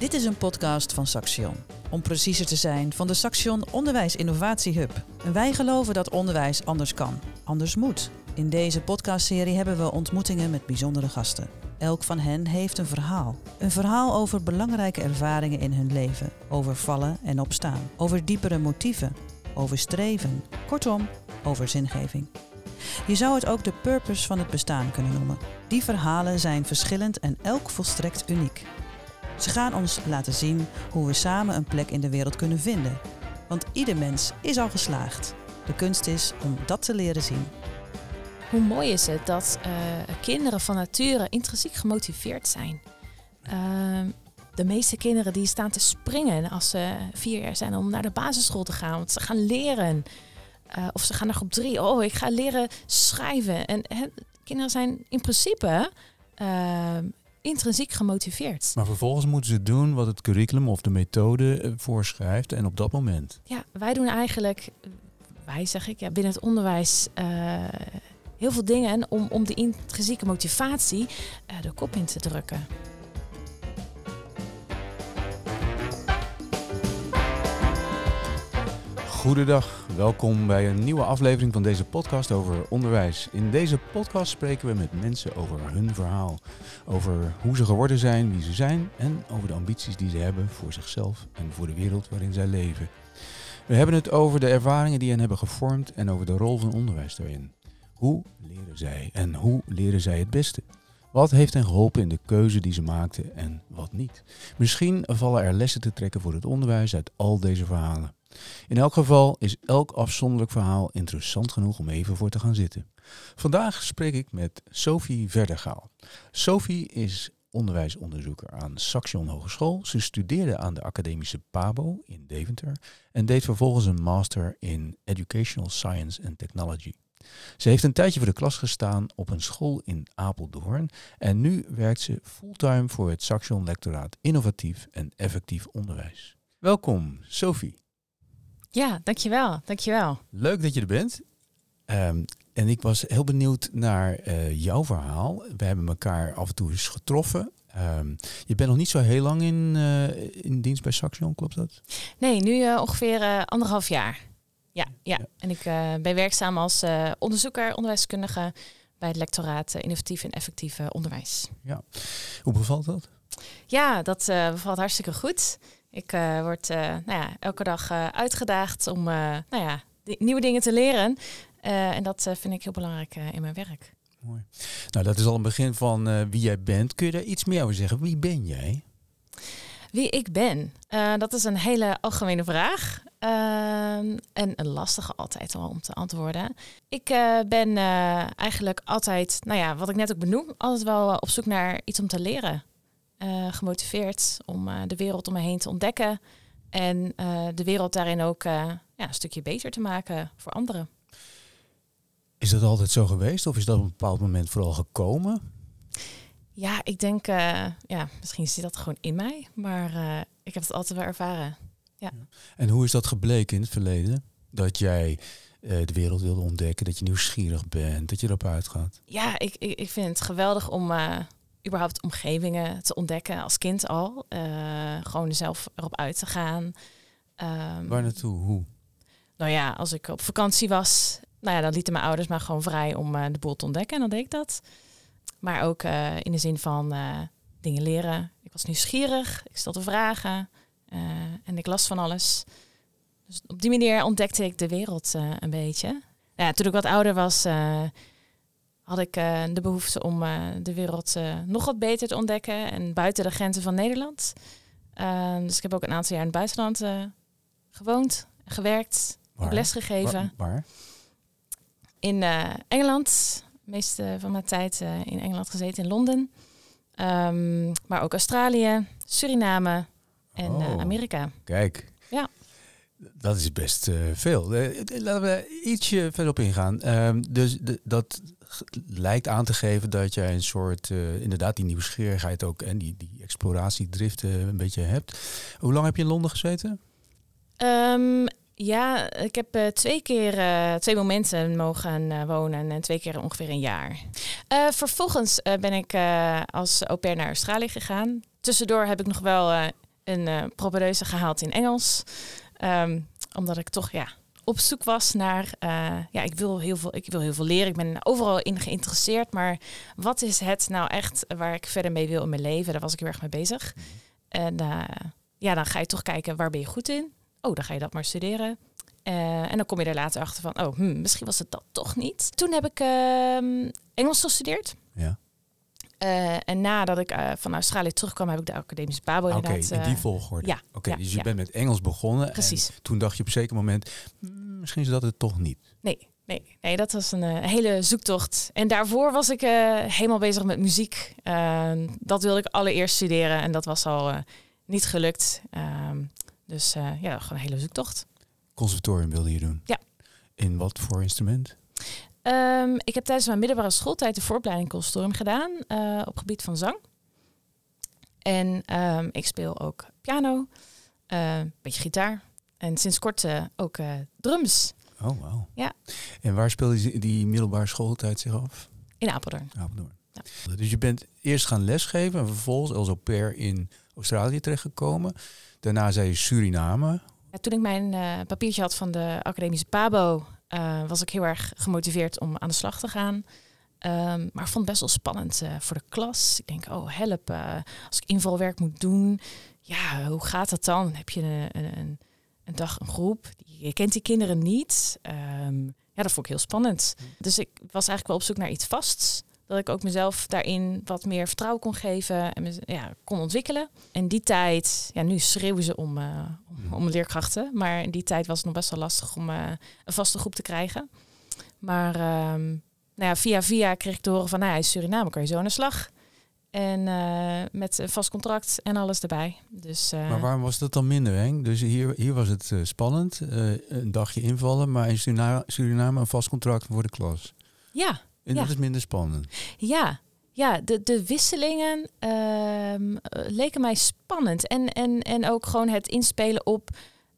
Dit is een podcast van Saxion. Om preciezer te zijn, van de Saxion Onderwijs Innovatie Hub. Wij geloven dat onderwijs anders kan, anders moet. In deze podcastserie hebben we ontmoetingen met bijzondere gasten. Elk van hen heeft een verhaal. Een verhaal over belangrijke ervaringen in hun leven, over vallen en opstaan, over diepere motieven, over streven, kortom, over zingeving. Je zou het ook de purpose van het bestaan kunnen noemen. Die verhalen zijn verschillend en elk volstrekt uniek. Ze gaan ons laten zien hoe we samen een plek in de wereld kunnen vinden. Want ieder mens is al geslaagd. De kunst is om dat te leren zien. Hoe mooi is het dat uh, kinderen van nature intrinsiek gemotiveerd zijn. Uh, de meeste kinderen die staan te springen als ze vier jaar zijn om naar de basisschool te gaan. Want ze gaan leren. Uh, of ze gaan naar groep drie. Oh, ik ga leren schrijven. En kinderen zijn in principe intrinsiek gemotiveerd. Maar vervolgens moeten ze doen wat het curriculum of de methode voorschrijft. En op dat moment. Ja, wij doen eigenlijk, wij zeg ik, ja, binnen het onderwijs heel veel dingen om, om de intrinsieke motivatie uh, de kop in te drukken. Goedendag, welkom bij een nieuwe aflevering van deze podcast over onderwijs. In deze podcast spreken we met mensen over hun verhaal. Over hoe ze geworden zijn, wie ze zijn en over de ambities die ze hebben voor zichzelf en voor de wereld waarin zij leven. We hebben het over de ervaringen die hen hebben gevormd en over de rol van onderwijs daarin. Hoe leren zij en hoe leren zij het beste? Wat heeft hen geholpen in de keuze die ze maakten en wat niet? Misschien vallen er lessen te trekken voor het onderwijs uit al deze verhalen. In elk geval is elk afzonderlijk verhaal interessant genoeg om even voor te gaan zitten. Vandaag spreek ik met Sophie Verdergaal. Sophie is onderwijsonderzoeker aan Saxion Hogeschool. Ze studeerde aan de academische PABO in Deventer en deed vervolgens een master in Educational Science and Technology. Ze heeft een tijdje voor de klas gestaan op een school in Apeldoorn en nu werkt ze fulltime voor het Saxion Lectoraat Innovatief en Effectief Onderwijs. Welkom, Sophie. Ja, dankjewel. dankjewel. Leuk dat je er bent. Um, en ik was heel benieuwd naar uh, jouw verhaal. We hebben elkaar af en toe eens getroffen. Um, je bent nog niet zo heel lang in, uh, in dienst bij Saxion, klopt dat? Nee, nu uh, ongeveer anderhalf jaar. Ja, ja. en ik ben werkzaam als onderzoeker, onderwijskundige bij het lectoraat Innovatief en Effectief Onderwijs. Ja, hoe bevalt dat? Ja, dat bevalt hartstikke goed. Ik word nou ja, elke dag uitgedaagd om nou ja, nieuwe dingen te leren. en dat vind ik heel belangrijk in mijn werk. Mooi. Nou, dat is al een begin van wie jij bent. Kun je daar iets meer over zeggen? Wie ben jij? Wie ik ben? dat is een hele algemene vraag. Uh, en een lastige altijd al om te antwoorden. Ik ben eigenlijk altijd, nou ja, wat ik net ook benoem, altijd wel op zoek naar iets om te leren. Eh, gemotiveerd om de wereld om me heen te ontdekken. En de wereld daarin ook ja, een stukje beter te maken voor anderen. Is dat altijd zo geweest of is dat op een bepaald moment vooral gekomen? Ja, ik denk, ja, misschien zit dat gewoon in mij, maar ik heb het altijd wel ervaren ja. En hoe is dat gebleken in het verleden? Dat jij de wereld wilde ontdekken, dat je nieuwsgierig bent, dat je erop uitgaat? Ja, ik, ik, ik vind het geweldig om überhaupt omgevingen te ontdekken als kind al. Uh, gewoon zelf erop uit te gaan. Um, Waar naartoe? Hoe? Nou ja, als ik op vakantie was, nou ja, dan lieten mijn ouders maar gewoon vrij om de boel te ontdekken en dan deed ik dat. Maar ook in de zin van dingen leren. Ik was nieuwsgierig, ik stelde vragen. Uh, en ik las van alles. Dus op die manier ontdekte ik de wereld uh, een beetje. Ja, toen ik wat ouder was, uh, had ik de behoefte om de wereld nog wat beter te ontdekken en buiten de grenzen van Nederland. dus ik heb ook een aantal jaar in het buitenland gewoond, gewerkt, waar? lesgegeven. Waar? waar? In Engeland. De meeste van mijn tijd in Engeland gezeten, in Londen. Um, maar ook Australië, Suriname, en oh, Amerika. Kijk. Ja. Dat is best veel. Laten we ietsje verderop ingaan. Uh, dus de, dat lijkt aan te geven dat jij een soort, inderdaad, die nieuwsgierigheid ook en die, die exploratiedrift een beetje hebt. Hoe lang heb je in Londen gezeten? Um, ja, ik heb uh, twee keer uh, twee momenten mogen uh, wonen en twee keer ongeveer een jaar. vervolgens ben ik als au pair naar Australië gegaan. Tussendoor heb ik nog wel een uh, gehaald in Engels. Um, omdat ik toch ja, op zoek was naar, uh, ja, ik wil, heel veel, ik wil heel veel leren. Ik ben overal in geïnteresseerd. Maar wat is het nou echt waar ik verder mee wil in mijn leven? Daar was ik heel erg mee bezig. En uh, ja, dan ga je toch kijken, waar ben je goed in? Oh, dan ga je dat maar studeren. Uh, en dan kom je er later achter van, oh, hmm, misschien was het dat toch niet. Toen heb ik uh, Engels gestudeerd. Ja. Uh, en nadat ik uh, van Australië terugkwam, heb ik de academische Babo Oké, inderdaad. in die uh, volgorde. ja, Oké, okay, ja, dus je ja. bent met Engels begonnen. Precies. En toen dacht je op een zeker moment, "Hmm, misschien is dat het toch niet. Nee, nee, nee, dat was een uh, hele zoektocht. En daarvoor was ik helemaal bezig met muziek. Uh, dat wilde ik allereerst studeren en dat was al niet gelukt. Um, dus ja, gewoon een hele zoektocht. Conservatorium wilde je doen? Ja. In wat voor instrument? Um, ik heb tijdens mijn middelbare schooltijd de vooropleiding conservatorium gedaan uh, op gebied van zang. En um, ik speel ook piano, uh, een beetje gitaar en sinds kort uh, ook drums. Oh, wauw. Ja. En waar speelde die, die middelbare schooltijd zich af? In Apeldoorn. Apeldoorn. Ja. Dus je bent eerst gaan lesgeven en vervolgens als au pair in Australië terechtgekomen. Daarna zei je Suriname. Ja, toen ik mijn papiertje had van de academische PABO, uh, was ik heel erg gemotiveerd om aan de slag te gaan. Um, maar vond het best wel spannend uh, voor de klas. Ik denk, oh help, als ik invalwerk moet doen, ja, hoe gaat dat dan? Dan heb je een, een, een dag een groep, je kent die kinderen niet. Um, ja, dat vond ik heel spannend. Dus ik was eigenlijk wel op zoek naar iets vasts dat ik ook mezelf daarin wat meer vertrouwen kon geven en ja, kon ontwikkelen. En die tijd, ja, nu schreeuwen ze om, uh, om, om, leerkrachten, maar in die tijd was het nog best wel lastig om uh, een vaste groep te krijgen. Maar um, nou ja, via via kreeg ik te horen van, nou ja, in Suriname kan je zo aan de slag. En uh, met een vast contract en alles erbij. Dus, uh, maar waarom was dat dan minder eng? Dus hier, hier was het uh, spannend, een dagje invallen, maar in Suriname, Suriname een vast contract voor de klas. Ja, en ja. dat is minder spannend. Ja, ja de, de wisselingen uh, leken mij spannend. En, en, en ook gewoon het inspelen op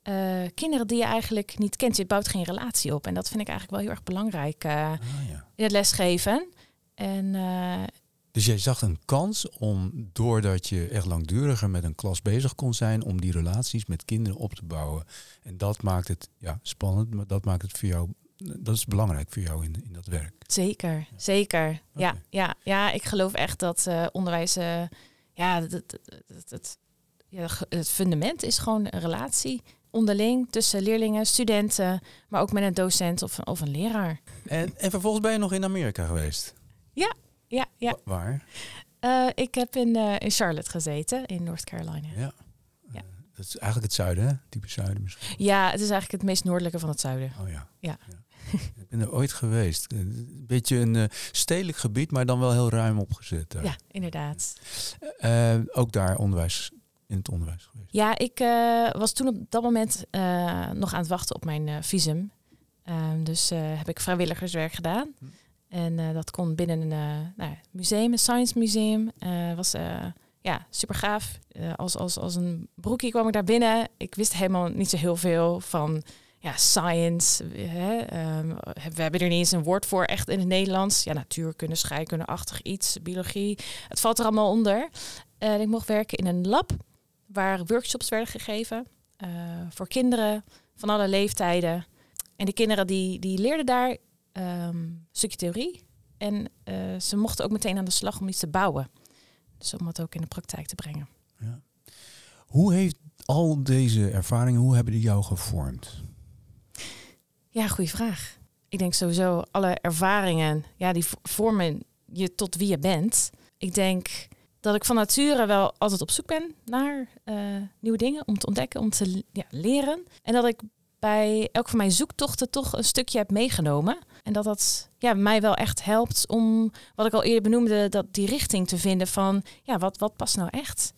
uh, kinderen die je eigenlijk niet kent. Je bouwt geen relatie op. En dat vind ik eigenlijk wel heel erg belangrijk uh, ah, ja. in het lesgeven. En, uh, dus jij zag een kans om, doordat je echt langduriger met een klas bezig kon zijn, om die relaties met kinderen op te bouwen. En dat maakt het ja, spannend, maar dat maakt het voor jou dat is belangrijk voor jou in, in dat werk. Zeker, ja. zeker. Okay. Ja, ja, ja, ik geloof echt dat uh, onderwijs, uh, ja, het, het, het, ja, het fundament is gewoon een relatie onderling tussen leerlingen, studenten, maar ook met een docent of, of een leraar. En, en vervolgens ben je nog in Amerika geweest? Ja, ja, ja. Wa waar? Uh, ik heb in, in Charlotte gezeten, in North Carolina. Ja. Dat is eigenlijk het zuiden, hè? Type zuiden misschien. Ja, het is eigenlijk het meest noordelijke van het zuiden. Oh ja. Ja. ja. Ik ben er ooit geweest. Een beetje een uh, stedelijk gebied, maar dan wel heel ruim opgezet. Daar. Ja, inderdaad. Uh, ook daar onderwijs, in het onderwijs geweest. Ja, ik uh, was toen op dat moment nog aan het wachten op mijn visum. Ehm, dus heb ik vrijwilligerswerk gedaan. Hm. En dat kon binnen een nou, museum, een science museum. was ja, super gaaf. als, als, als een broekje kwam ik daar binnen. Ik wist helemaal niet zo heel veel van ja, science. Hè, um, we hebben er niet eens een woord voor, echt in het Nederlands. Ja, natuurkunde, scheikunde-achtig iets, biologie. Het valt er allemaal onder. Uh, ik mocht werken in een lab waar workshops werden gegeven uh, voor kinderen van alle leeftijden. En de kinderen die, die leerden daar een stukje theorie. En uh, ze mochten ook meteen aan de slag om iets te bouwen. Dus om het ook in de praktijk te brengen. Ja. Hoe heeft al deze ervaringen, hoe hebben die jou gevormd? Ja, goede vraag. Ik denk sowieso alle ervaringen, ja, die vormen je tot wie je bent. Ik denk dat ik van nature wel altijd op zoek ben naar uh, nieuwe dingen om te ontdekken, om te ja, leren. En dat ik bij elk van mijn zoektochten toch een stukje heb meegenomen. En dat dat ja, mij wel echt helpt om, wat ik al eerder benoemde, dat die richting te vinden van, ja, wat, wat past nou echt?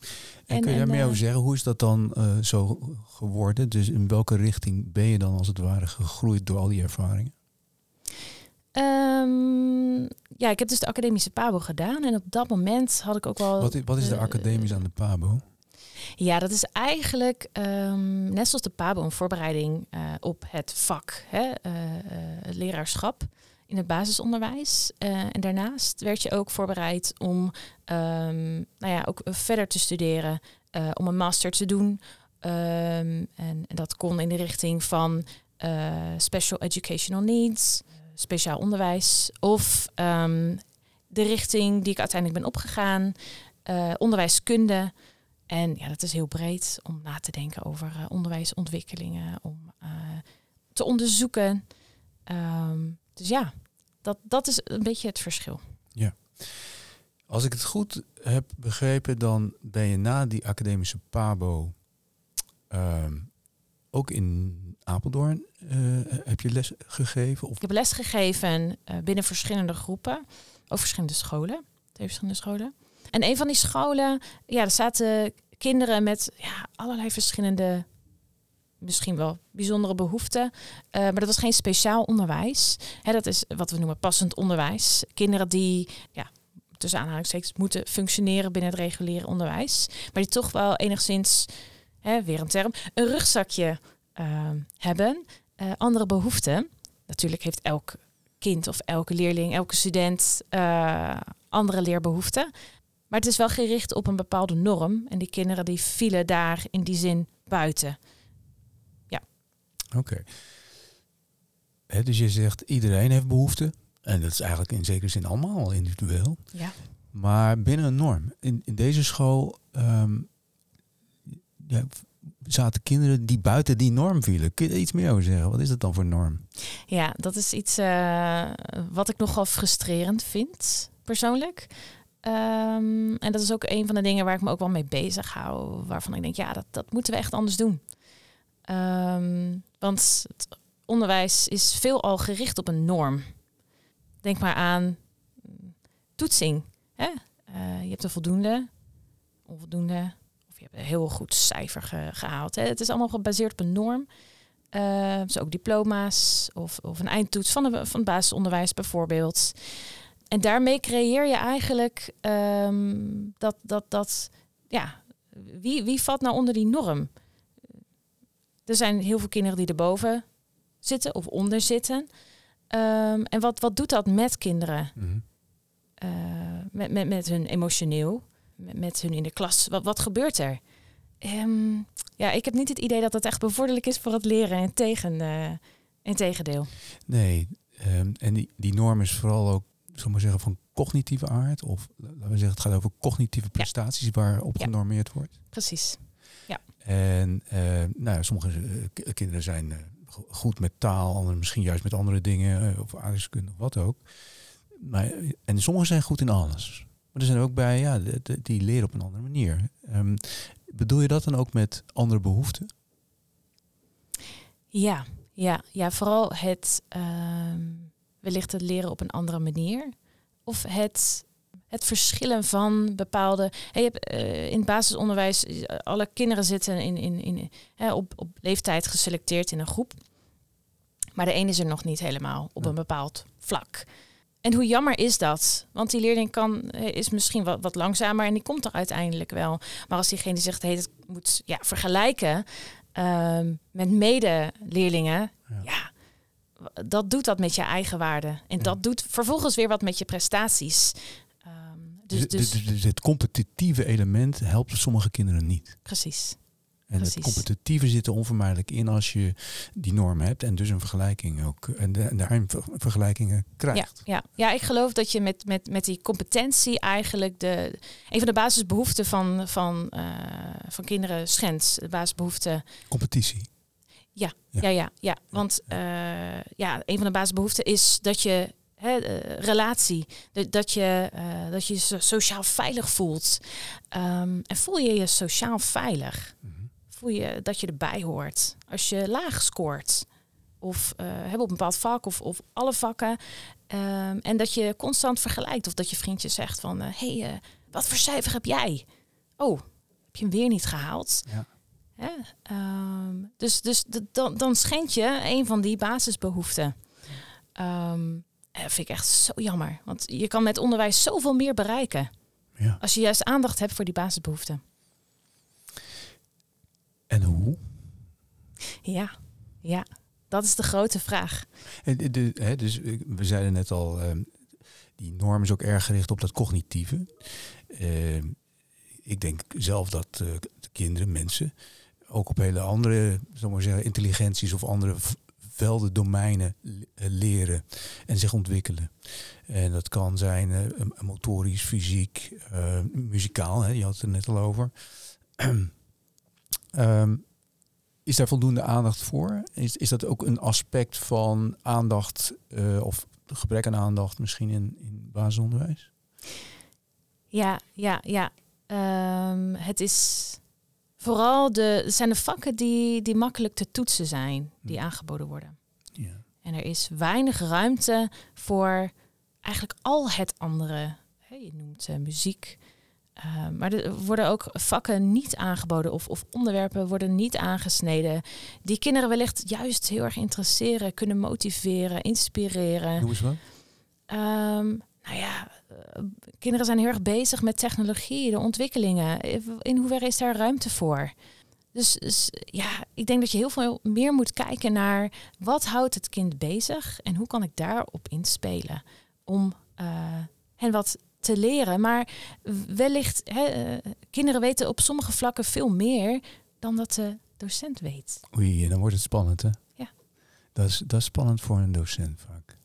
En, en kun je daar en, meer uh, over zeggen? Hoe is dat dan uh, zo geworden? Dus in welke richting ben je dan als het ware gegroeid door al die ervaringen? Um, ja, ik heb dus de academische PABO gedaan. En op dat moment had ik ook wel... Wat is, wat is de academisch aan de PABO? Ja, dat is eigenlijk um, net zoals de PABO een voorbereiding uh, op het vak, hè, uh, het leraarschap in het basisonderwijs. En daarnaast werd je ook voorbereid om um, nou ja, ook verder te studeren eh, om een master te doen. Ehm, en, en dat kon in de richting van eh, special educational needs, speciaal onderwijs. Of ehm, de richting die ik uiteindelijk ben opgegaan, eh, onderwijskunde. En ja, dat is heel breed om na te denken over eh, onderwijsontwikkelingen, om eh, te onderzoeken. Ehm, dus ja, dat, dat is een beetje het verschil. Als ik het goed heb begrepen, dan ben je na die academische PABO ehm, ook in Apeldoorn eh, heb je les gegeven? Of Ik heb les gegeven binnen verschillende groepen, ook verschillende scholen, twee verschillende scholen. En een van die scholen, ja, er zaten kinderen met ja, allerlei verschillende, misschien wel bijzondere behoeften. Eh, maar dat was geen speciaal onderwijs. Hè, dat is wat we noemen passend onderwijs. Kinderen die, ja, tussen aanhalingstekens, moeten functioneren binnen het reguliere onderwijs. Maar die toch wel enigszins, hè, weer een term, een rugzakje eh, hebben. Eh, andere behoeften. Natuurlijk heeft elk kind of elke leerling, elke student andere leerbehoeften. Maar het is wel gericht op een bepaalde norm. En die kinderen die vielen daar in die zin buiten. Oké. Hè, Dus je zegt iedereen heeft behoefte. En dat is eigenlijk in zekere zin allemaal individueel. Ja. Maar binnen een norm. In, in deze school ehm, ja, zaten kinderen die buiten die norm vielen. Kun je er iets meer over zeggen? Wat is dat dan voor norm? Ja, dat is iets eh, wat ik nogal frustrerend vind, persoonlijk. Ehm, en dat is ook een van de dingen waar ik me ook wel mee bezig hou. Waarvan ik denk, ja, dat, dat moeten we echt anders doen. Ehm, want het onderwijs is veelal gericht op een norm. Denk maar aan mm, toetsing. Hè? Eh, je hebt een voldoende, onvoldoende, of je hebt een heel goed cijfer ge- gehaald. Hè? Het is allemaal gebaseerd op een norm. Uh, dus ook diploma's of, of een eindtoets van, van het basisonderwijs bijvoorbeeld. En daarmee creëer je eigenlijk ehm, dat, dat, dat, ja, wie, wie valt nou onder die norm? Er zijn heel veel kinderen die erboven zitten of onder zitten. Ehm, en wat, wat doet dat met kinderen? Eh, met, met, met hun emotioneel, met, met hun in de klas. Wat, wat gebeurt er? Ehm, ja, ik heb niet het idee dat het echt bevorderlijk is voor het leren. En tegen, eh tegendeel. Nee, en die, die norm is vooral ook, zullen we maar zeggen, van cognitieve aard. Of laten we zeggen, het gaat over cognitieve prestaties waarop Ja. genormeerd wordt. Precies. En eh, nou, ja, sommige eh, kinderen zijn eh, go- goed met taal, anderen misschien juist met andere dingen, of aardrijkskunde of wat ook. Maar, en sommigen zijn goed in alles. Maar er zijn ook bij, ja, die leren op een andere manier. Ehm, bedoel je dat dan ook met andere behoeften? Ja, ja, ja vooral het ehm, wellicht het leren op een andere manier. Of het, het verschillen van bepaalde. Hey, je hebt, eh, in het basisonderwijs, eh, alle kinderen zitten in, in, in, hè, op, op leeftijd geselecteerd in een groep. Maar de een is er nog niet helemaal op een bepaald vlak. En hoe jammer is dat? Want die leerling kan, eh, is misschien wat, wat langzamer en die komt er uiteindelijk wel. Maar als diegene zegt, hey, het moet ja, vergelijken ehm, met medeleerlingen, Ja. ja. Dat doet dat met je eigen waarde. En Ja. dat doet vervolgens weer wat met je prestaties. Ehm, dus, Dus, dus, dus, het competitieve element helpt sommige kinderen niet. precies. En Precies. het competitieve zit er onvermijdelijk in als je die norm hebt en dus een vergelijking ook. En, de, en daarin ver- vergelijkingen Ja, krijgt. ja. ja, ik geloof dat je met, met, met die competentie eigenlijk de, een van de basisbehoeften van, van, eh, van kinderen schendt. De basisbehoefte Competitie. Ja. Ja, ja, ja. ja. Want eh, ja, een van de basisbehoeften is dat je hè, eh, relatie, dat, je eh, dat je je so- sociaal veilig voelt. Ehm, en voel je je sociaal veilig? Mhm. Voel je dat je erbij hoort? Als je laag scoort of hebben op een bepaald vak of, of alle vakken. ehm, en dat je constant vergelijkt of dat je vriendje zegt van, hé, hey, wat voor cijfer heb jij? Oh, heb je hem weer niet gehaald? Ja. Hè? Ehm, dus dus dan, dan schend je een van die basisbehoeften. Ehm, en dat vind ik echt zo jammer. Want je kan met onderwijs zoveel meer bereiken. Ja. Als je juist aandacht hebt voor die basisbehoeften. En hoe? Ja, ja. Dat is de grote vraag. En de- de- hè, dus eh, we zeiden net al, ehm, die norm is ook erg gericht op dat cognitieve. Ik denk zelf dat eh, kinderen, mensen, ook op hele andere, maar zeggen, intelligenties of andere velden, domeinen eh, leren en zich ontwikkelen. En dat kan zijn eh, motorisch, fysiek, eh, muzikaal, hè, je had het er net al over. Ehm, is daar voldoende aandacht voor? Is, is dat ook een aspect van aandacht of gebrek aan aandacht misschien in, in basisonderwijs? Ja, ja, ja. Ehm, het is vooral de, zijn de vakken die, die makkelijk te toetsen zijn, die Hmm. aangeboden worden. Ja. En er is weinig ruimte voor eigenlijk al het andere. Je noemt eh, muziek. Uh, maar er worden ook vakken niet aangeboden of, of onderwerpen worden niet aangesneden. Die kinderen wellicht juist heel erg interesseren, kunnen motiveren, inspireren. Noem eens wat. Um, nou ja, kinderen zijn heel erg bezig met technologie, de ontwikkelingen. In hoeverre is daar ruimte voor? Dus, dus, ja, ik denk dat je heel veel meer moet kijken naar wat houdt het kind bezig en hoe kan ik daarop inspelen om uh, hen wat te leren. Maar wellicht, hè, uh, kinderen weten op sommige vlakken veel meer dan dat de docent weet. Oei, dan wordt het spannend, hè? Ja. Dat is, dat is spannend voor een docent vaak.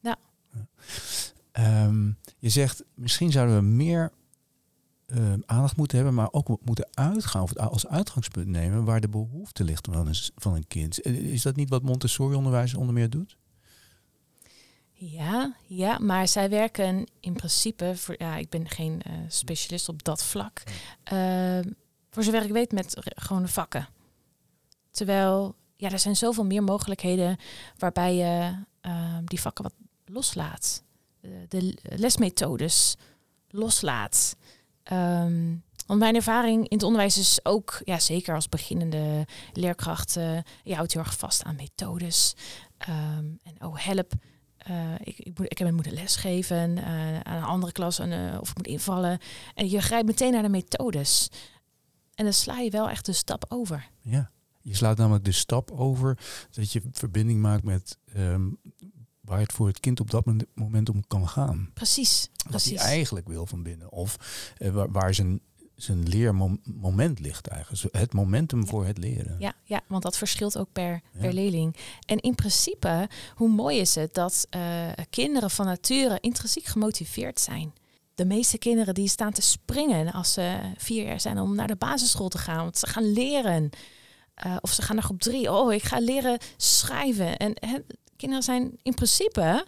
Ja. ja. Um, je zegt, misschien zouden we meer uh, aandacht moeten hebben, maar ook moeten uitgaan, of als uitgangspunt nemen waar de behoefte ligt van een, van een kind. Is dat niet wat Montessori-onderwijs onder meer doet? Ja, ja, maar zij werken in principe, voor, ja, ik ben geen uh, specialist op dat vlak, uh, voor zover ik weet met gewone vakken. Terwijl, ja, er zijn zoveel meer mogelijkheden waarbij je die vakken wat loslaat. De lesmethodes loslaat. Um, want mijn ervaring in het onderwijs is ook, ja, zeker als beginnende leerkracht, je houdt heel erg vast aan methodes. Um, en oh, help. Uh, ik, ik, moet, ik heb moeten lesgeven uh, aan een andere klas en, of ik moet invallen. En je grijpt meteen naar de methodes. En dan sla je wel echt de stap over. Ja, je slaat namelijk de stap over dat je verbinding maakt met um, waar het voor het kind op dat moment om kan gaan. Precies. Wat precies. hij eigenlijk wil van binnen. Of uh, waar, waar, zijn, zijn leermoment ligt eigenlijk. Het momentum ja. voor het leren. Ja, ja, want dat verschilt ook per, ja. per leerling. En in principe, hoe mooi is het dat uh, kinderen van nature intrinsiek gemotiveerd zijn. De meeste kinderen die staan te springen als ze vier jaar zijn om naar de basisschool te gaan. Want ze gaan leren. Uh, of ze gaan naar groep drie. Oh, ik ga leren schrijven. En he, kinderen zijn in principe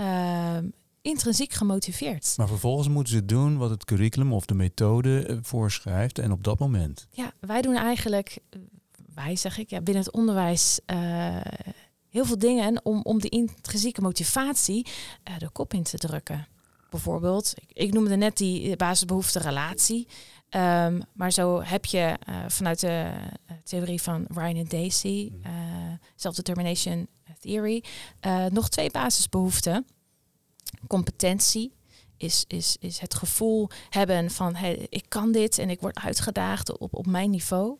uh, intrinsiek gemotiveerd. Maar vervolgens moeten ze doen wat het curriculum of de methode uh, voorschrijft en op dat moment. Ja, wij doen eigenlijk, wij zeg ik, ja, binnen het onderwijs uh, heel veel dingen om, om de intrinsieke motivatie uh, de kop in te drukken. Bijvoorbeeld, ik, ik noemde net die basisbehoefte relatie. Um, maar zo heb je uh, vanuit de theorie van Ryan en Daisy, uh, self-determination theory, uh, nog twee basisbehoeften. Competentie is, is, is het gevoel hebben van hey, ik kan dit en ik word uitgedaagd op, op mijn niveau.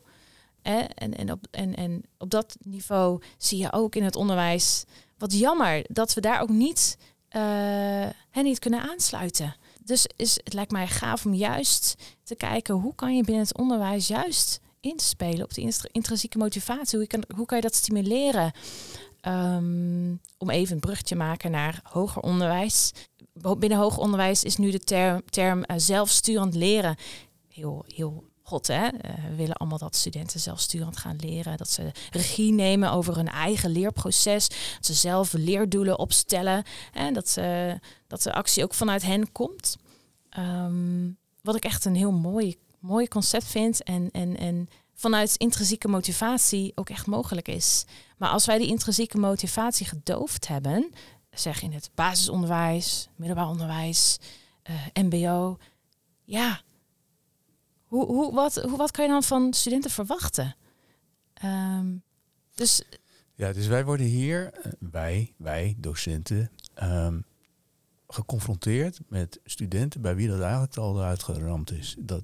Eh, en, en, op, en, en op dat niveau zie je ook in het onderwijs wat jammer dat we daar ook niet, hen niet kunnen aansluiten. Dus is, het lijkt mij gaaf om juist te kijken hoe kan je binnen het onderwijs juist inspelen op de intrinsieke motivatie. Hoe kan, hoe kan je dat stimuleren? Um, om even een brug te maken naar hoger onderwijs. Binnen hoger onderwijs is nu de term, term uh, zelfsturend leren heel, heel Hè? Uh, we willen allemaal dat studenten zelfsturend gaan leren. Dat ze regie nemen over hun eigen leerproces. Dat ze zelf leerdoelen opstellen. En dat, ze, dat de actie ook vanuit hen komt. Um, wat ik echt een heel mooi, mooi concept vind. En, en, en vanuit intrinsieke motivatie ook echt mogelijk is. Maar als wij die intrinsieke motivatie gedoofd hebben, zeg in het basisonderwijs, middelbaar onderwijs, uh, MBO, ja, hoe, hoe, wat, hoe, wat kan je dan van studenten verwachten? Um, dus. Ja, dus wij worden hier, uh, wij, wij, docenten, um, geconfronteerd met studenten bij wie dat eigenlijk al uitgeramd is. Dat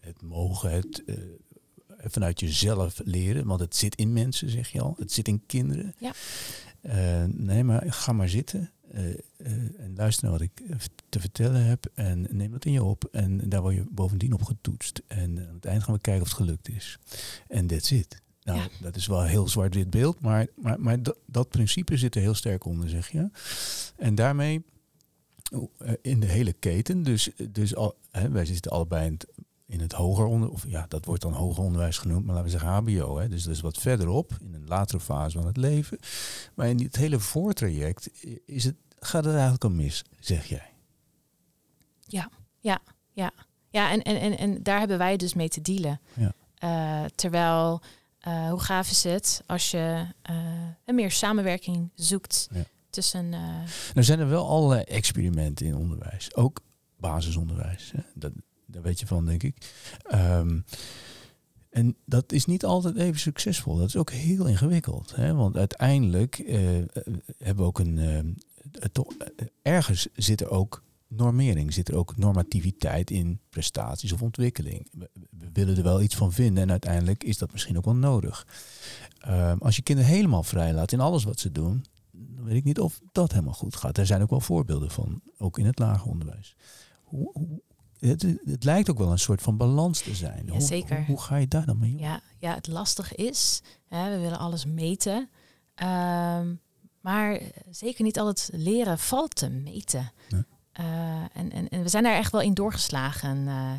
het mogen, het uh, vanuit jezelf leren, want het zit in mensen, zeg je al. Het zit in kinderen. Ja. Uh, nee, maar ga maar zitten. Uh, eh, en luister naar wat ik eh, te vertellen heb en neem dat in je op. En daar word je bovendien op getoetst. En aan het eind gaan we kijken of het gelukt is. En that's it. Nou, Ja. dat is wel een heel zwart-wit beeld, maar, maar, maar dat, dat principe zit er heel sterk onder, zeg je. En daarmee eh, in de hele keten, dus, dus al, hè, wij zitten allebei in het, in het hoger onder, of ja, dat wordt dan hoger onderwijs genoemd, maar laten we zeggen HBO. Hè, dus dat is wat verderop, in een latere fase van het leven. Maar in het hele voortraject is het, gaat het eigenlijk al mis, zeg jij. Ja, en, en, en, en daar hebben wij dus mee te dealen. Ja. Eh, terwijl, eh, hoe gaaf is het als je eh, een meer samenwerking zoekt Ja. tussen... Nou zijn er wel allerlei experimenten in onderwijs. Ook basisonderwijs. Hè? Dat, daar weet je van, denk ik. Ehm, en dat is niet altijd even succesvol. Dat is ook heel ingewikkeld. Hè? Want uiteindelijk hebben we ook een... toch, eh, ergens zit er ook normering, zit er ook normativiteit in prestaties of ontwikkeling. We, we willen er wel iets van vinden en uiteindelijk is dat misschien ook wel nodig. Ehm, als je kinderen helemaal vrij laat in alles wat ze doen, dan weet ik niet of dat helemaal goed gaat. Er zijn ook wel voorbeelden van, ook in het lager onderwijs. Hoe, hoe, het, het lijkt ook wel een soort van balans te zijn. Ja, zeker. Hoe, hoe ga je daar dan mee om? Ja, ja, het lastig is, hè, we willen alles meten. Ehm, maar zeker niet al het leren valt te meten. Eh, en, en, en we zijn daar echt wel in doorgeslagen, eh,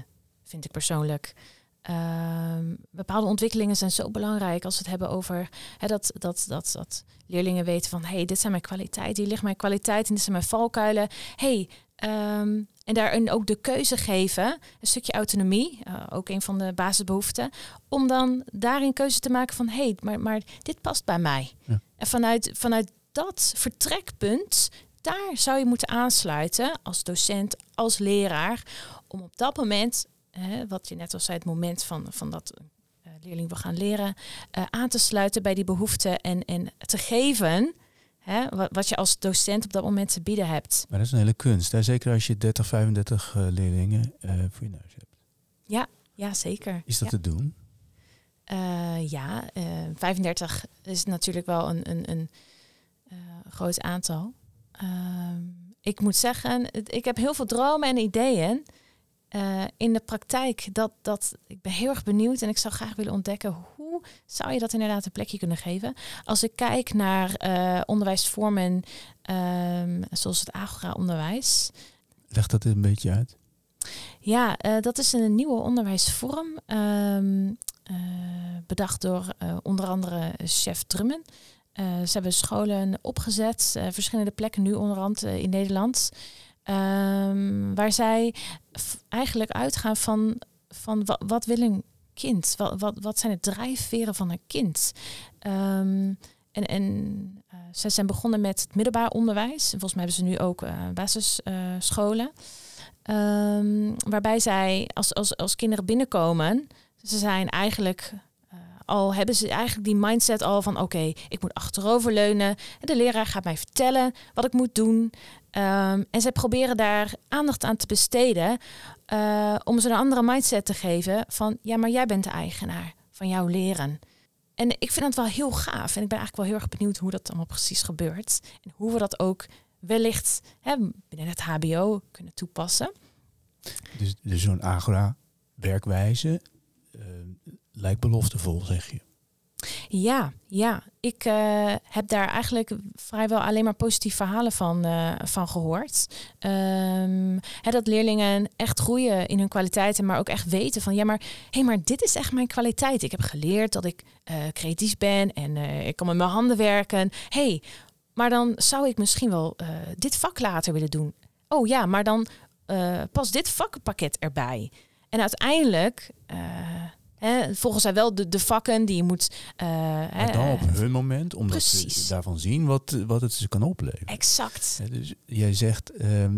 vind ik persoonlijk. Ehm, bepaalde ontwikkelingen zijn zo belangrijk als we het hebben over hè, dat, dat, dat, dat leerlingen weten van hey, dit zijn mijn kwaliteiten, hier ligt mijn kwaliteit en dit zijn mijn valkuilen. Hey, ehm, en daarin ook de keuze geven, een stukje autonomie, eh, ook een van de basisbehoeften, om dan daarin keuze te maken van hé, hey, maar, maar dit past bij mij. Ja. En vanuit, vanuit dat vertrekpunt, daar zou je moeten aansluiten als docent, als leraar, om op dat moment, hè, wat je net al zei, het moment van, van dat eh, leerling wil gaan leren, eh, aan te sluiten bij die behoeften en, en te geven hè, wat, wat je als docent op dat moment te bieden hebt. Maar dat is een hele kunst. Hè? Zeker als je 30, 35 eh, leerlingen voor je neus hebt. Ja, zeker. Is dat ja. te doen? Ja, eh 35 is natuurlijk wel een, een, een eh, groot aantal. Ehm, ik moet zeggen, ik heb heel veel dromen en ideeën. Eh, in de praktijk, dat, dat, ik ben heel erg benieuwd en ik zou graag willen ontdekken hoe zou je dat inderdaad een plekje kunnen geven. Als ik kijk naar eh, onderwijsvormen ehm, zoals het agora-onderwijs, Leg dat een beetje uit. ja, dat is een nieuwe onderwijsvorm. ehm, eh, bedacht door onder andere chef Drummen. Eh, ze hebben scholen opgezet, eh, verschillende plekken nu onderhand eh, in Nederland. ehm, waar zij eigenlijk uitgaan van, van wat, wil een kind? Wat, wat, wat zijn de drijfveren van een kind? Ehm, en en zij zijn begonnen met het middelbaar onderwijs. En volgens mij hebben ze nu ook basisscholen. Ehm, waarbij zij als, als, als kinderen binnenkomen, ze zijn eigenlijk al hebben ze eigenlijk die mindset al van oké, ik moet achteroverleunen. De leraar gaat mij vertellen wat ik moet doen. Ehm, en zij proberen daar aandacht aan te besteden eh, om ze een andere mindset te geven van ja, maar jij bent de eigenaar van jouw leren. En ik vind dat wel heel gaaf. En ik ben eigenlijk wel heel erg benieuwd hoe dat allemaal precies gebeurt. En hoe we dat ook wellicht hè, binnen het HBO kunnen toepassen. Dus, dus zo'n agora-werkwijze eh, lijkt beloftevol, zeg je. Ja, ja. Ik eh, heb daar eigenlijk vrijwel alleen maar positieve verhalen van, eh, van gehoord. Ehm, hè, dat leerlingen echt groeien in hun kwaliteiten, maar ook echt weten van ja, maar hé, maar dit is echt mijn kwaliteit. Ik heb geleerd dat ik eh, creatief ben en ik kan met mijn handen werken. hey, maar dan zou ik misschien wel dit vak later willen doen. Oh ja, maar dan pas dit vakpakket erbij. En uiteindelijk hè, volgen zij wel de, de vakken die je moet. eh, Maar dan op hun moment, omdat precies. ze daarvan zien wat, wat het ze kan opleveren. Exact. Dus jij zegt, ehm,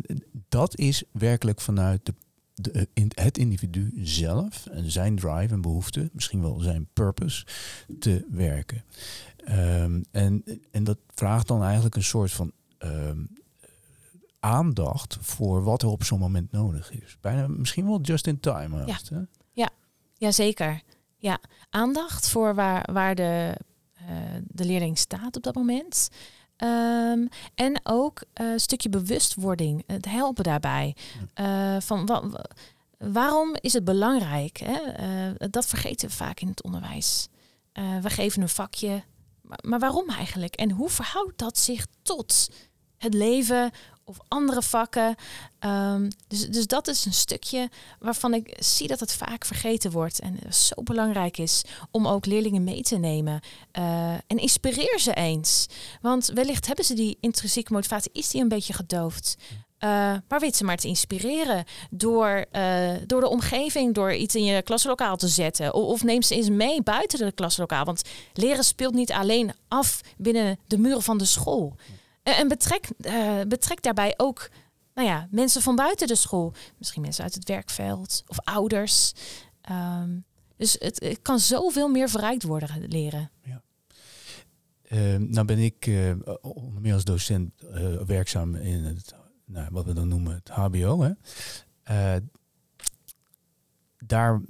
dat is werkelijk vanuit de, de, in, het individu zelf en zijn drive en behoefte, misschien wel zijn purpose, te werken. Ehm, en, en dat vraagt dan eigenlijk een soort van ehm, aandacht voor wat er op zo'n moment nodig is. Bijna misschien wel just in time. haast, hè? Jazeker. Ja, aandacht voor waar, waar de, eh, de leerling staat op dat moment. Ehm, en ook eh, een stukje bewustwording, het helpen daarbij. Uh, van wa wa waarom is het belangrijk? Hè? Dat vergeten we vaak in het onderwijs. we geven een vakje, maar, maar waarom eigenlijk? En hoe verhoudt dat zich tot het leven of andere vakken. Um, dus, dus dat is een stukje waarvan ik zie dat het vaak vergeten wordt. En zo belangrijk is om ook leerlingen mee te nemen. Uh, en inspireer ze eens. Want wellicht hebben ze die intrinsieke motivatie, is die een beetje gedoofd. Uh, maar weet ze maar te inspireren door, uh, door de omgeving, door iets in je klaslokaal te zetten. Of, neem ze eens mee buiten de klaslokaal. Want leren speelt niet alleen af binnen de muren van de school. Eh, en betrek, uh, betrek daarbij ook nou ja, mensen van buiten de school. Misschien mensen uit het werkveld of ouders. Um, dus het, het, kan zoveel meer verrijkt worden leren. Ja. Uh, nou ben ik meer als docent werkzaam in het, nou, wat we dan noemen het HBO. Hè. daar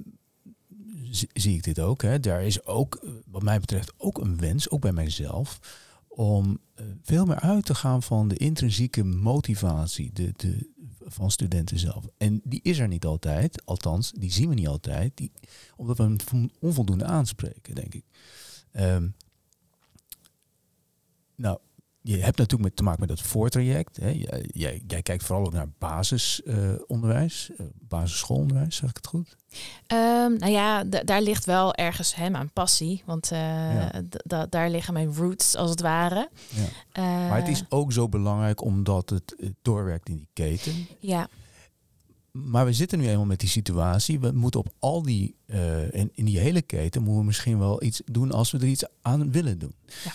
zie ik dit ook. Hè. Daar is ook, wat mij betreft, ook een wens, ook bij mijzelf om eh, veel meer uit te gaan van de intrinsieke motivatie de, de, van studenten zelf. En die is er niet altijd, althans, die zien we niet altijd, die, omdat we hem onvoldoende aanspreken, denk ik. Um, nou, je hebt natuurlijk met, te maken met dat voortraject. Hè. Jij, jij, kijkt vooral ook naar basisonderwijs, uh, basisschoolonderwijs, zeg ik het goed? Um, nou ja, daar ligt wel ergens hè, mijn passie, want uh, ja. daar liggen mijn roots als het ware. Ja. Uh, maar het is ook zo belangrijk omdat het, het doorwerkt in die keten. Ja. Maar we zitten nu eenmaal met die situatie. We moeten op al die, in, in die hele keten, moeten we misschien wel iets doen als we er iets aan willen doen. Ja.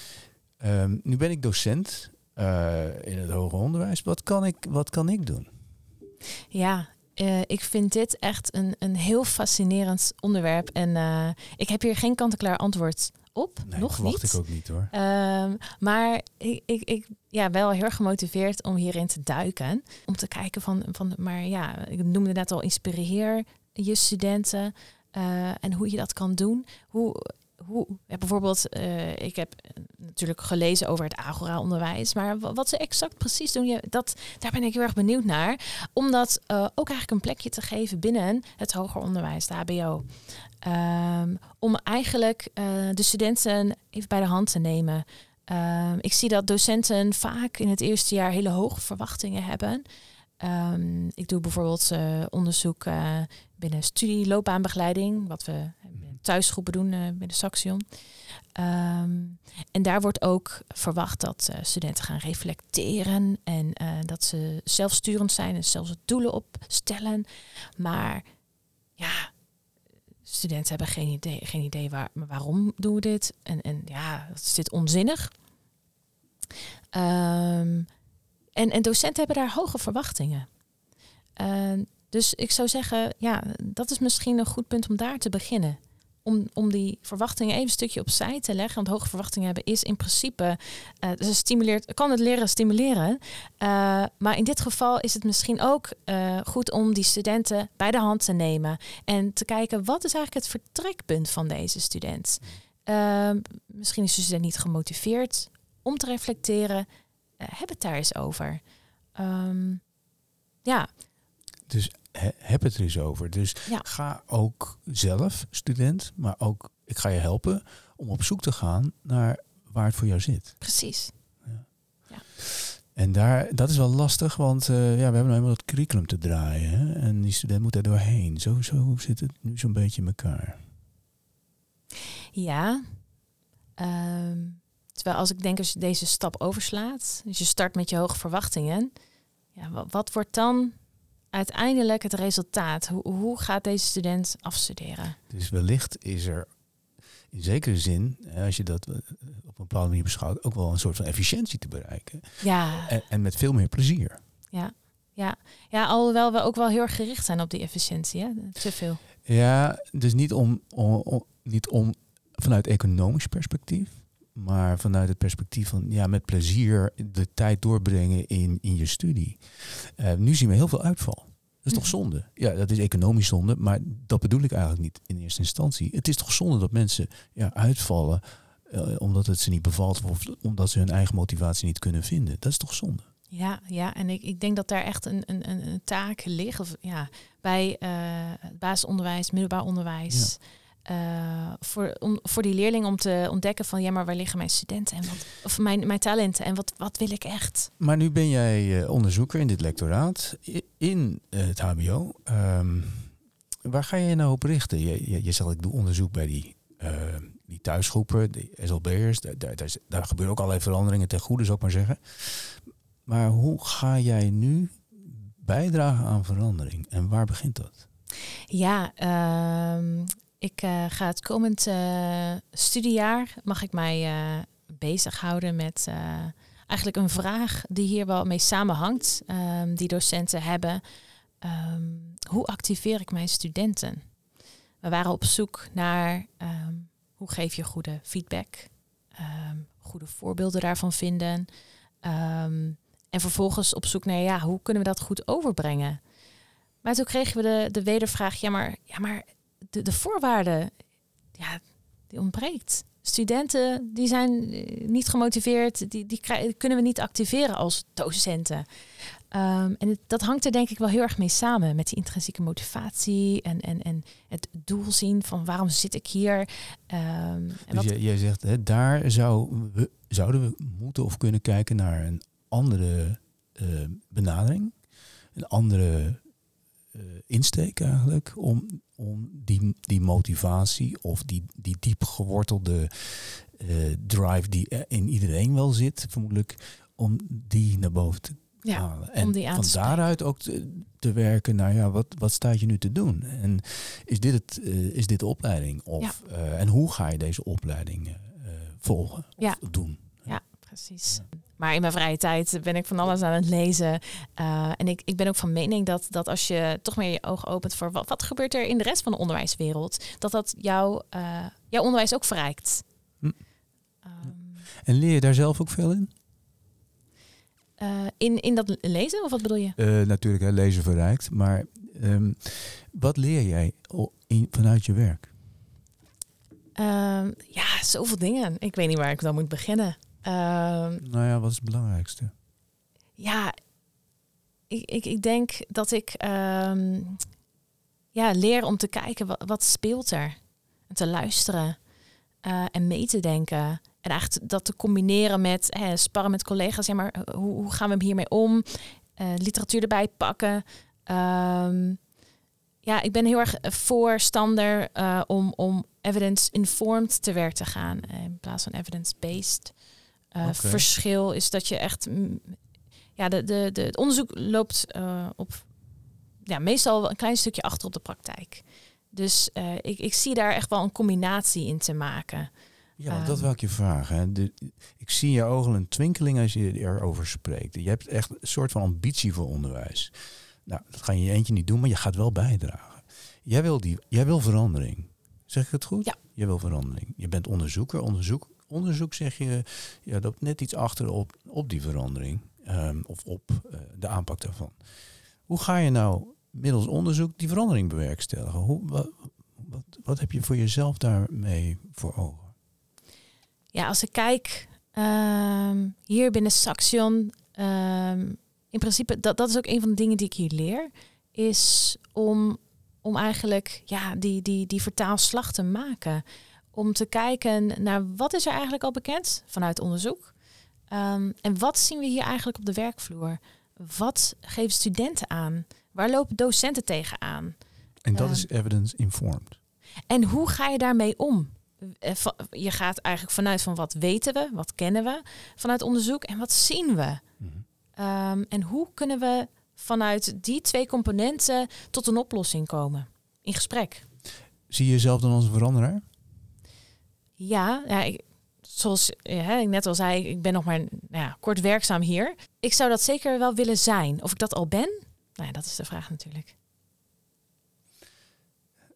Um, nu ben ik docent uh, in het hoger onderwijs. Wat kan ik, wat kan ik doen? Ja, uh, ik vind dit echt een, een heel fascinerend onderwerp. En uh, ik heb hier geen kant-en-klaar antwoord op. Nee, nog niet. niet. ik ook niet hoor. Um, maar ik, ik, ik ja, wel heel gemotiveerd om hierin te duiken. Om te kijken van, van maar ja, ik noemde net al, inspireer je studenten. Uh, en hoe je dat kan doen. Hoe, hoe, bijvoorbeeld, uh, ik heb natuurlijk gelezen over het agora-onderwijs, maar wat ze exact precies doen, ja, dat, daar ben ik heel erg benieuwd naar. Om dat uh, ook eigenlijk een plekje te geven binnen het hoger onderwijs, de HBO. Um, om eigenlijk de studenten even bij de hand te nemen. Um, ik zie dat docenten vaak in het eerste jaar hele hoge verwachtingen hebben. Um, ik doe bijvoorbeeld onderzoek binnen studieloopbaanbegeleiding, wat we thuisgroepen doen uh, binnen Saxion. Um, en daar wordt ook verwacht dat uh, studenten gaan reflecteren en uh, dat ze zelfsturend zijn en zelfs doelen opstellen. Maar ja, studenten hebben geen idee, geen idee waar, waarom doen we dit. En, en ja, is dit onzinnig? Um, en, en docenten hebben daar hoge verwachtingen. Uh, dus ik zou zeggen, ja, dat is misschien een goed punt om daar te beginnen om, om die verwachtingen even een stukje opzij te leggen. Want hoge verwachtingen hebben is in principe, uh, dus stimuleert, kan het leren stimuleren. Uh, maar in dit geval is het misschien ook uh, goed om die studenten bij de hand te nemen. En te kijken, wat is eigenlijk het vertrekpunt van deze student? misschien is de student niet gemotiveerd om te reflecteren. Heb het daar eens over. Um, ja. Dus heb het er eens over. Dus ja. ga ook zelf, student, maar ook ik ga je helpen om op zoek te gaan naar waar het voor jou zit. Precies. Ja. ja. En daar, dat is wel lastig, want uh, ja, we hebben nou helemaal dat curriculum te draaien. Hè? En die student moet er doorheen. Zo, zo zit het nu zo'n beetje in elkaar. Ja. Um, terwijl als ik denk als je deze stap overslaat, dus je start met je hoge verwachtingen. Ja, wat, wat wordt dan uiteindelijk het resultaat? Hoe, hoe gaat deze student afstuderen? Dus wellicht is er in zekere zin, als je dat eh, op een bepaalde manier beschouwt, ook wel een soort van efficiëntie te bereiken. Ja. En, en met veel meer plezier. Ja. Ja. ja, alhoewel we ook wel heel erg gericht zijn op die efficiëntie, hè? te veel. Ja, dus niet om, om, om niet om vanuit economisch perspectief, maar vanuit het perspectief van ja, met plezier de tijd doorbrengen in, in je studie. Uh, nu zien we heel veel uitval. Dat is toch mhm. zonde? Ja, dat is economisch zonde, maar dat bedoel ik eigenlijk niet in eerste instantie. Het is toch zonde dat mensen ja, uitvallen eh, omdat het ze niet bevalt of omdat ze hun eigen motivatie niet kunnen vinden. Dat is toch zonde? Ja, ja, en ik, ik denk dat daar echt een, een, een taak ligt. Of, ja, bij uh, basisonderwijs, middelbaar onderwijs. Uh, voor, om, voor die leerling om te ontdekken van ja, maar waar liggen mijn studenten en wat, of mijn, mijn talenten en wat, wat wil ik echt? Maar nu ben jij uh, onderzoeker in dit lectoraat in uh, het HBO. Um, waar ga je nou op richten? Je, je, je zegt ik doe onderzoek bij die, die thuisgroepen, de SLB'ers. Daar, daar, daar, daar gebeuren ook allerlei veranderingen ten goede, zou ik maar zeggen. Maar hoe ga jij nu bijdragen aan verandering en waar begint dat? Ja, um, ik uh, ga het komend uh, studiejaar, mag ik mij uh, bezighouden met eigenlijk een vraag die hier wel mee samenhangt, um, die docenten hebben. Um, hoe activeer ik mijn studenten? We waren op zoek naar um, hoe geef je goede feedback, goede voorbeelden daarvan vinden. en vervolgens op zoek naar ja, hoe kunnen we dat goed overbrengen? Maar toen kregen we de, de wedervraag, ja maar, ja, maar de, de voorwaarden, ja, die ontbreekt. Studenten die zijn eh, niet gemotiveerd, die, die kunnen we niet activeren als docenten. Um, en het, dat hangt er denk ik wel heel erg mee samen met die intrinsieke motivatie en, en, en het doel zien van waarom zit ik hier. Um, en dus jij, jij zegt, hè, daar zou we, zouden we moeten of kunnen kijken naar een andere uh, benadering, een andere insteek eigenlijk om, om die, die motivatie of die, die diep gewortelde uh, drive die in iedereen wel zit, vermoedelijk, om die naar boven te ja, halen. En om die aan van daaruit ook te, te, werken naar ja, wat, wat staat je nu te doen? En is dit, het, uh, is dit de opleiding? Of, ja. en hoe ga je deze opleiding volgen ja. of doen? Ja, precies. Ja. Maar in mijn vrije tijd ben ik van alles aan het lezen. Uh, en ik, ik ben ook van mening dat, dat als je toch meer je ogen opent voor wat, wat gebeurt er in de rest van de onderwijswereld, dat dat jouw, uh, jouw onderwijs ook verrijkt. Hm. Um, en leer je daar zelf ook veel in? Uh, in, in dat lezen, of wat bedoel je? natuurlijk, hè, lezen verrijkt. Maar um, wat leer jij in, vanuit je werk? Um, ja, zoveel dingen. Ik weet niet waar ik dan moet beginnen. Uh, nou ja, wat is het belangrijkste? Ja, ik, ik, ik denk dat ik um, ja, leer om te kijken wat, wat speelt er. En te luisteren uh, en mee te denken. En eigenlijk dat te combineren met hè, sparren met collega's. Ja, maar hoe, hoe gaan we hiermee om? Uh, literatuur erbij pakken. Um, ja, ik ben heel erg voorstander uh, om, om evidence-informed te werk te gaan in plaats van evidence-based. Uh, okay. Verschil is dat je echt, ja, de, de, de, het onderzoek loopt uh, op, ja, meestal een klein stukje achter op de praktijk. Dus uh, ik, ik zie daar echt wel een combinatie in te maken. Ja, dat wil ik je vragen. Hè. De, ik zie in je ogen een twinkeling als je erover spreekt. Je hebt echt een soort van ambitie voor onderwijs. Nou, dat ga je in je eentje niet doen, maar je gaat wel bijdragen. Jij wil, die, jij wil verandering. Zeg ik het goed? Ja. Je wil verandering. Je bent onderzoeker. Onderzoek, onderzoek zeg je, ja, dat net iets achterop op die verandering. Um, of op uh, de aanpak daarvan. Hoe ga je nou middels onderzoek die verandering bewerkstelligen? Hoe, wat, wat, heb je voor jezelf daarmee voor ogen? Ja, als ik kijk um, hier binnen Saxion, um, in principe, dat, dat is ook een van de dingen die ik hier leer, is om, om eigenlijk ja, die, die, die vertaalslag te maken. Om te kijken naar wat is er eigenlijk al bekend vanuit onderzoek. Um, en wat zien we hier eigenlijk op de werkvloer? Wat geven studenten aan? Waar lopen docenten tegenaan? En dat um, is evidence-informed. En hoe ga je daarmee om? Je gaat eigenlijk vanuit van wat weten we, wat kennen we vanuit onderzoek en wat zien we. Mm-hmm. Um, en hoe kunnen we vanuit die twee componenten tot een oplossing komen in gesprek? Zie je jezelf dan als een veranderaar? Ja, ja ik, zoals ja, ik net al zei, ik ben nog maar nou ja, kort werkzaam hier. Ik zou dat zeker wel willen zijn. Of ik dat al ben, nou ja, dat is de vraag natuurlijk.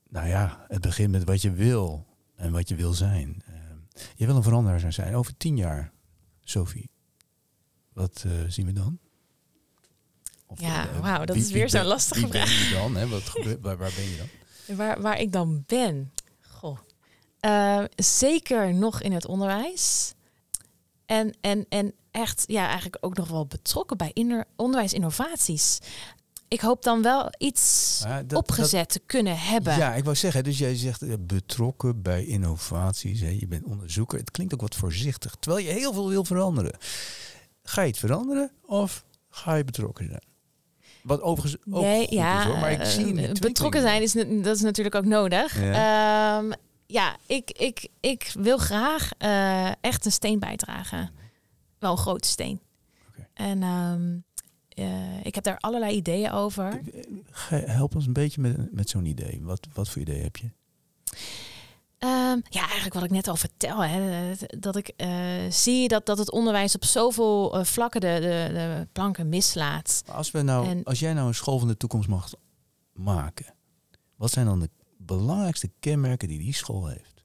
Nou ja, het begint met wat je wil en wat je wil zijn. Uh, je wil een veranderaar zijn over tien jaar, Sophie. Wat uh, zien we dan? Of, ja, uh, wauw, dat wie, is weer zo'n lastige vraag. Wie ben je dan? Hè? Wat gebeurt, waar, waar ben je dan? Waar, waar ik dan ben? Goh. Eh, zeker nog in het onderwijs. En, en, en echt, ja, eigenlijk ook nog wel betrokken bij onderwijsinnovaties. Ik hoop dan wel iets Ja, dat- opgezet te kunnen hebben. Ja, ik wou zeggen, dus jij zegt eh, betrokken bij innovaties. Hè? Je bent onderzoeker. Het klinkt ook wat voorzichtig, terwijl je heel veel wil veranderen. Ga je het veranderen of ga je betrokken zijn? Wat overigens ook nee, ja, is hoor, maar ik zie eh, betrokken zijn is, dat is natuurlijk ook nodig. Ja. Ja, ja ik, ik, ik wil graag eh, echt een steen bijdragen. Wel een grote steen. En ehm, eh, ik heb daar allerlei ideeën over. Ge- Help ons een beetje met, met zo'n idee. Wat, wat voor idee heb je? Ehm, ja, eigenlijk wat ik net al vertel. Hè, dat ik eh, zie dat, dat het onderwijs op zoveel eh, vlakken de, de, de planken mislaat. Als, we nou, En- als jij nou een school van de toekomst mag maken, wat zijn dan de belangrijkste kenmerken die die school heeft?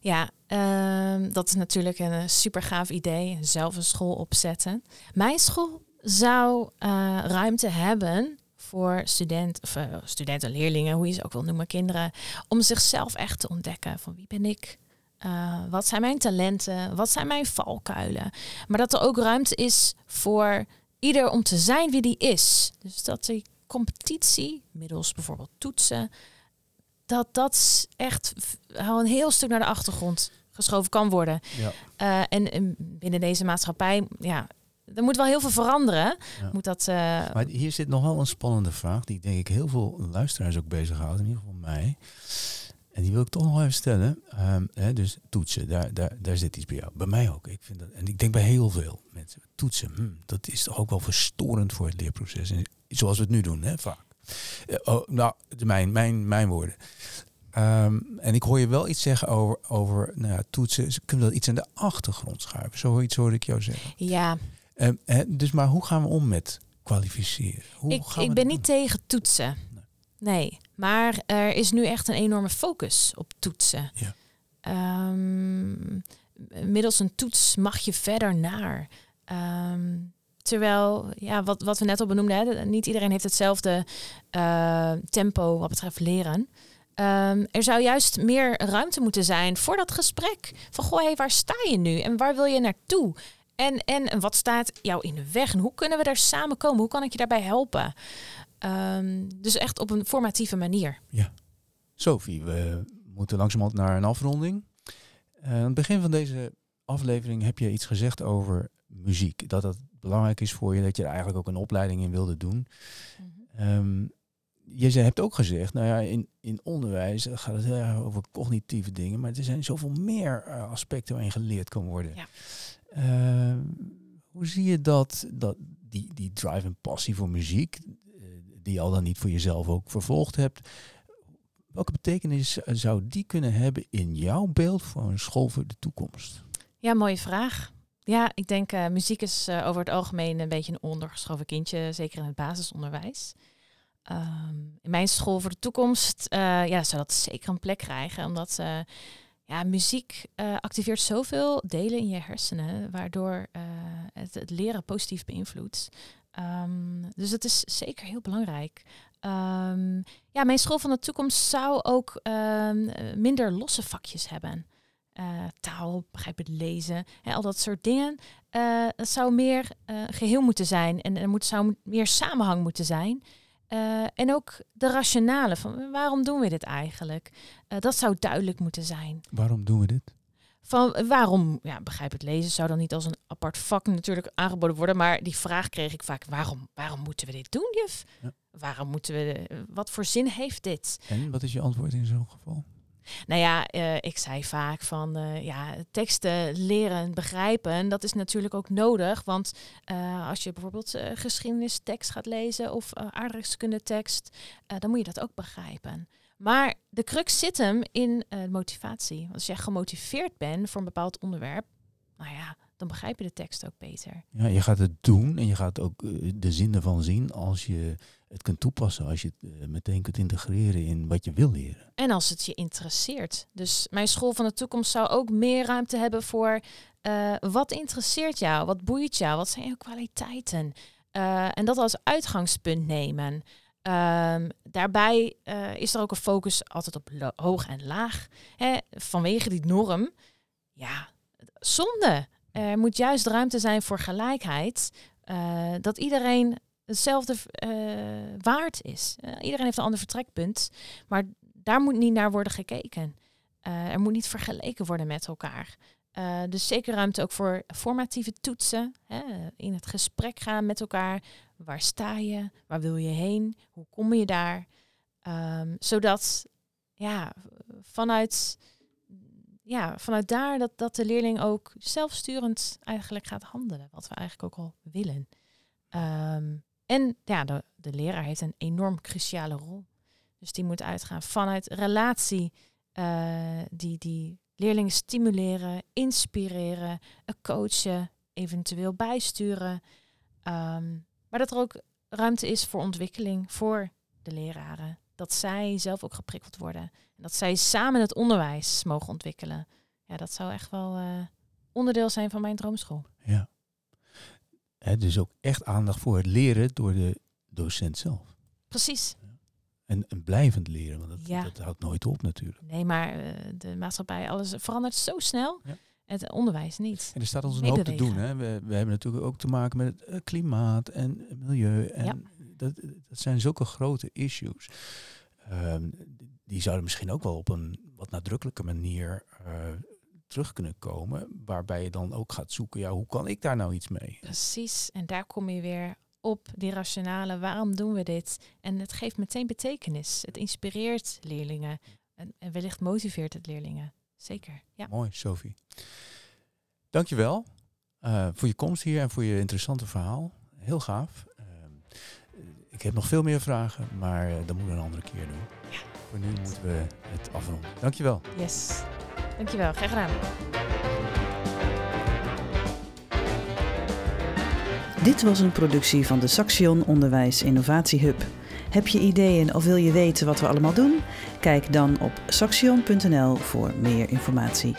Ja, ehm, dat is natuurlijk een super gaaf idee. Zelf een school opzetten. Mijn school zou eh, ruimte hebben voor student, of, eh, studenten, leerlingen, hoe je ze ook wil noemen, kinderen, om zichzelf echt te ontdekken. Van wie ben ik? Eh, wat zijn mijn talenten? Wat zijn mijn valkuilen? Maar dat er ook ruimte is voor ieder om te zijn wie die is. Dus dat die competitie, middels bijvoorbeeld toetsen, dat dat echt al een heel stuk naar de achtergrond geschoven kan worden. Ja. Eh, en, en binnen deze maatschappij, ja, er moet wel heel veel veranderen. Ja. Moet dat, eh, Maar hier zit nog wel een spannende vraag, die denk ik heel veel luisteraars ook bezighoudt, in ieder geval mij. En die wil ik toch nog even stellen. Ehm, hè, dus toetsen, daar, daar, daar zit iets bij jou. Bij mij ook. Ik vind dat, en ik denk bij heel veel mensen. Toetsen, hmm, dat is toch ook wel verstorend voor het leerproces. En zoals we het nu doen, hè, vaak. Eh, oh, nou, mijn, mijn, mijn woorden. Ehm, en ik hoor je wel iets zeggen over, over nou ja, toetsen. Ze kunnen dat iets aan de achtergrond schuiven. Zoiets hoorde ik jou zeggen. ja, Ehm, dus maar hoe gaan we om met kwalificeren? Hoe ik, gaan we ik ben niet tegen toetsen. Nee. Nee, maar er is nu echt een enorme focus op toetsen. Ja. Ehm, middels een toets mag je verder naar. Terwijl, ja, wat, wat we net al benoemden, hè, niet iedereen heeft hetzelfde eh, tempo wat betreft leren. Ehm, er zou juist meer ruimte moeten zijn voor dat gesprek. Van, goh, hey, waar sta je nu en waar wil je naartoe? En, en, wat staat jou in de weg? En hoe kunnen we daar samen komen? Hoe kan ik je daarbij helpen? Ehm, dus echt op een formatieve manier. Sophie, we moeten langzamerhand naar een afronding. Eh, aan het begin van deze aflevering heb je iets gezegd over muziek. Dat dat belangrijk is voor je, dat je er eigenlijk ook een opleiding in wilde doen. Ehm, je hebt ook gezegd, nou ja, in, in onderwijs gaat het heel erg over cognitieve dingen, maar er zijn zoveel meer eh, aspecten waarin geleerd kan worden. Ja. Ehm, hoe zie je dat, dat die, die drive en passie voor muziek, eh, die je al dan niet voor jezelf ook vervolgd hebt, welke betekenis eh, zou die kunnen hebben in jouw beeld voor een school voor de toekomst? Ja, mooie vraag. Ja, ik denk uh, muziek is uh, over het algemeen een beetje een ondergeschoven kindje, zeker in het basisonderwijs. Um, in mijn school voor de toekomst uh, ja, zou dat zeker een plek krijgen, omdat ja, muziek activeert zoveel delen in je hersenen, waardoor het, het, leren positief beïnvloedt. Um, dus het is zeker heel belangrijk. Um, ja, mijn school van de toekomst zou ook minder losse vakjes hebben. Uh, taal, begrijpend lezen, hè, al dat soort dingen. Uh, het zou meer uh, geheel moeten zijn en er moet, zou meer samenhang moeten zijn. En ook de rationale van waarom doen we dit eigenlijk? dat zou duidelijk moeten zijn. Waarom doen we dit? Van waarom, ja, begrijp het lezen zou dan niet als een apart vak natuurlijk aangeboden worden, maar die vraag kreeg ik vaak: waarom, waarom moeten we dit doen, juf? Ja. Waarom moeten we, wat voor zin heeft dit? En wat is je antwoord in zo'n geval? Nou ja, uh, ik zei vaak van uh, ja, teksten leren, begrijpen, dat is natuurlijk ook nodig. Want uh, als je bijvoorbeeld geschiedenistekst gaat lezen of aardrijkskundetekst, dan moet je dat ook begrijpen. Maar de crux zit hem in motivatie. Want als jij gemotiveerd bent voor een bepaald onderwerp, nou ja, dan begrijp je de tekst ook beter. Ja, je gaat het doen en je gaat ook de zin ervan zien als je het kunt toepassen, als je het meteen kunt integreren in wat je wil leren. En als het je interesseert. Dus mijn school van de toekomst zou ook meer ruimte hebben voor uh, wat interesseert jou, wat boeit jou, wat zijn jouw kwaliteiten. Uh, en dat als uitgangspunt nemen. Ehm, daarbij eh, is er ook een focus altijd op hoog en laag. Hè, vanwege die norm. Ja, zonde. Er moet juist ruimte zijn voor gelijkheid. eh, dat iedereen hetzelfde eh, waard is. Eh, iedereen heeft een ander vertrekpunt. Maar daar moet niet naar worden gekeken. Eh, er moet niet vergeleken worden met elkaar. Dus zeker ruimte ook voor formatieve toetsen. Hè, in het gesprek gaan met elkaar. Waar sta je? Waar wil je heen? Hoe kom je daar? Ehm, zodat ja, vanuit, ja, vanuit daar dat, dat de leerling ook zelfsturend eigenlijk gaat handelen. Wat we eigenlijk ook al willen. Ehm, en ja, de, leraar heeft een enorm cruciale rol. Dus die moet uitgaan vanuit relatie. eh, die, die leerlingen stimuleren, inspireren, eh, coachen, eventueel bijsturen. Ehm, maar dat er ook ruimte is voor ontwikkeling voor de leraren. Dat zij zelf ook geprikkeld worden. En dat zij samen het onderwijs mogen ontwikkelen. Ja, dat zou echt wel eh, onderdeel zijn van mijn droomschool. Dus ook echt aandacht voor het leren door de docent zelf. Precies. En, en blijvend leren, want dat, Ja. dat houdt nooit op natuurlijk. Nee, maar eh, de maatschappij, alles verandert zo snel. Ja. Het onderwijs niet. En er staat ons een hoop te doen. Hè? We, we hebben natuurlijk ook te maken met het eh, klimaat en milieu. En Ja. dat, dat zijn zulke grote issues. Ehm, die zouden misschien ook wel op een wat nadrukkelijke manier eh, terug kunnen komen. Waarbij je dan ook gaat zoeken, ja, hoe kan ik daar nou iets mee? Precies. En daar kom je weer op die rationale. Waarom doen we dit? En het geeft meteen betekenis. Het inspireert leerlingen. En, en wellicht motiveert het leerlingen. Zeker. Ja. Mooi, Sophie. Dankjewel eh voor je komst hier en voor je interessante verhaal. Heel gaaf. Ehm, ik heb nog veel meer vragen, maar eh, dat moeten we een andere keer doen. Ja. Voor nu moeten we het afronden. Dankjewel. Yes. Dankjewel. Graag gedaan. Dit was een productie van de Saxion Onderwijs Innovatie Hub. Heb je ideeën of wil je weten wat we allemaal doen? Kijk dan op saxion.nl voor meer informatie.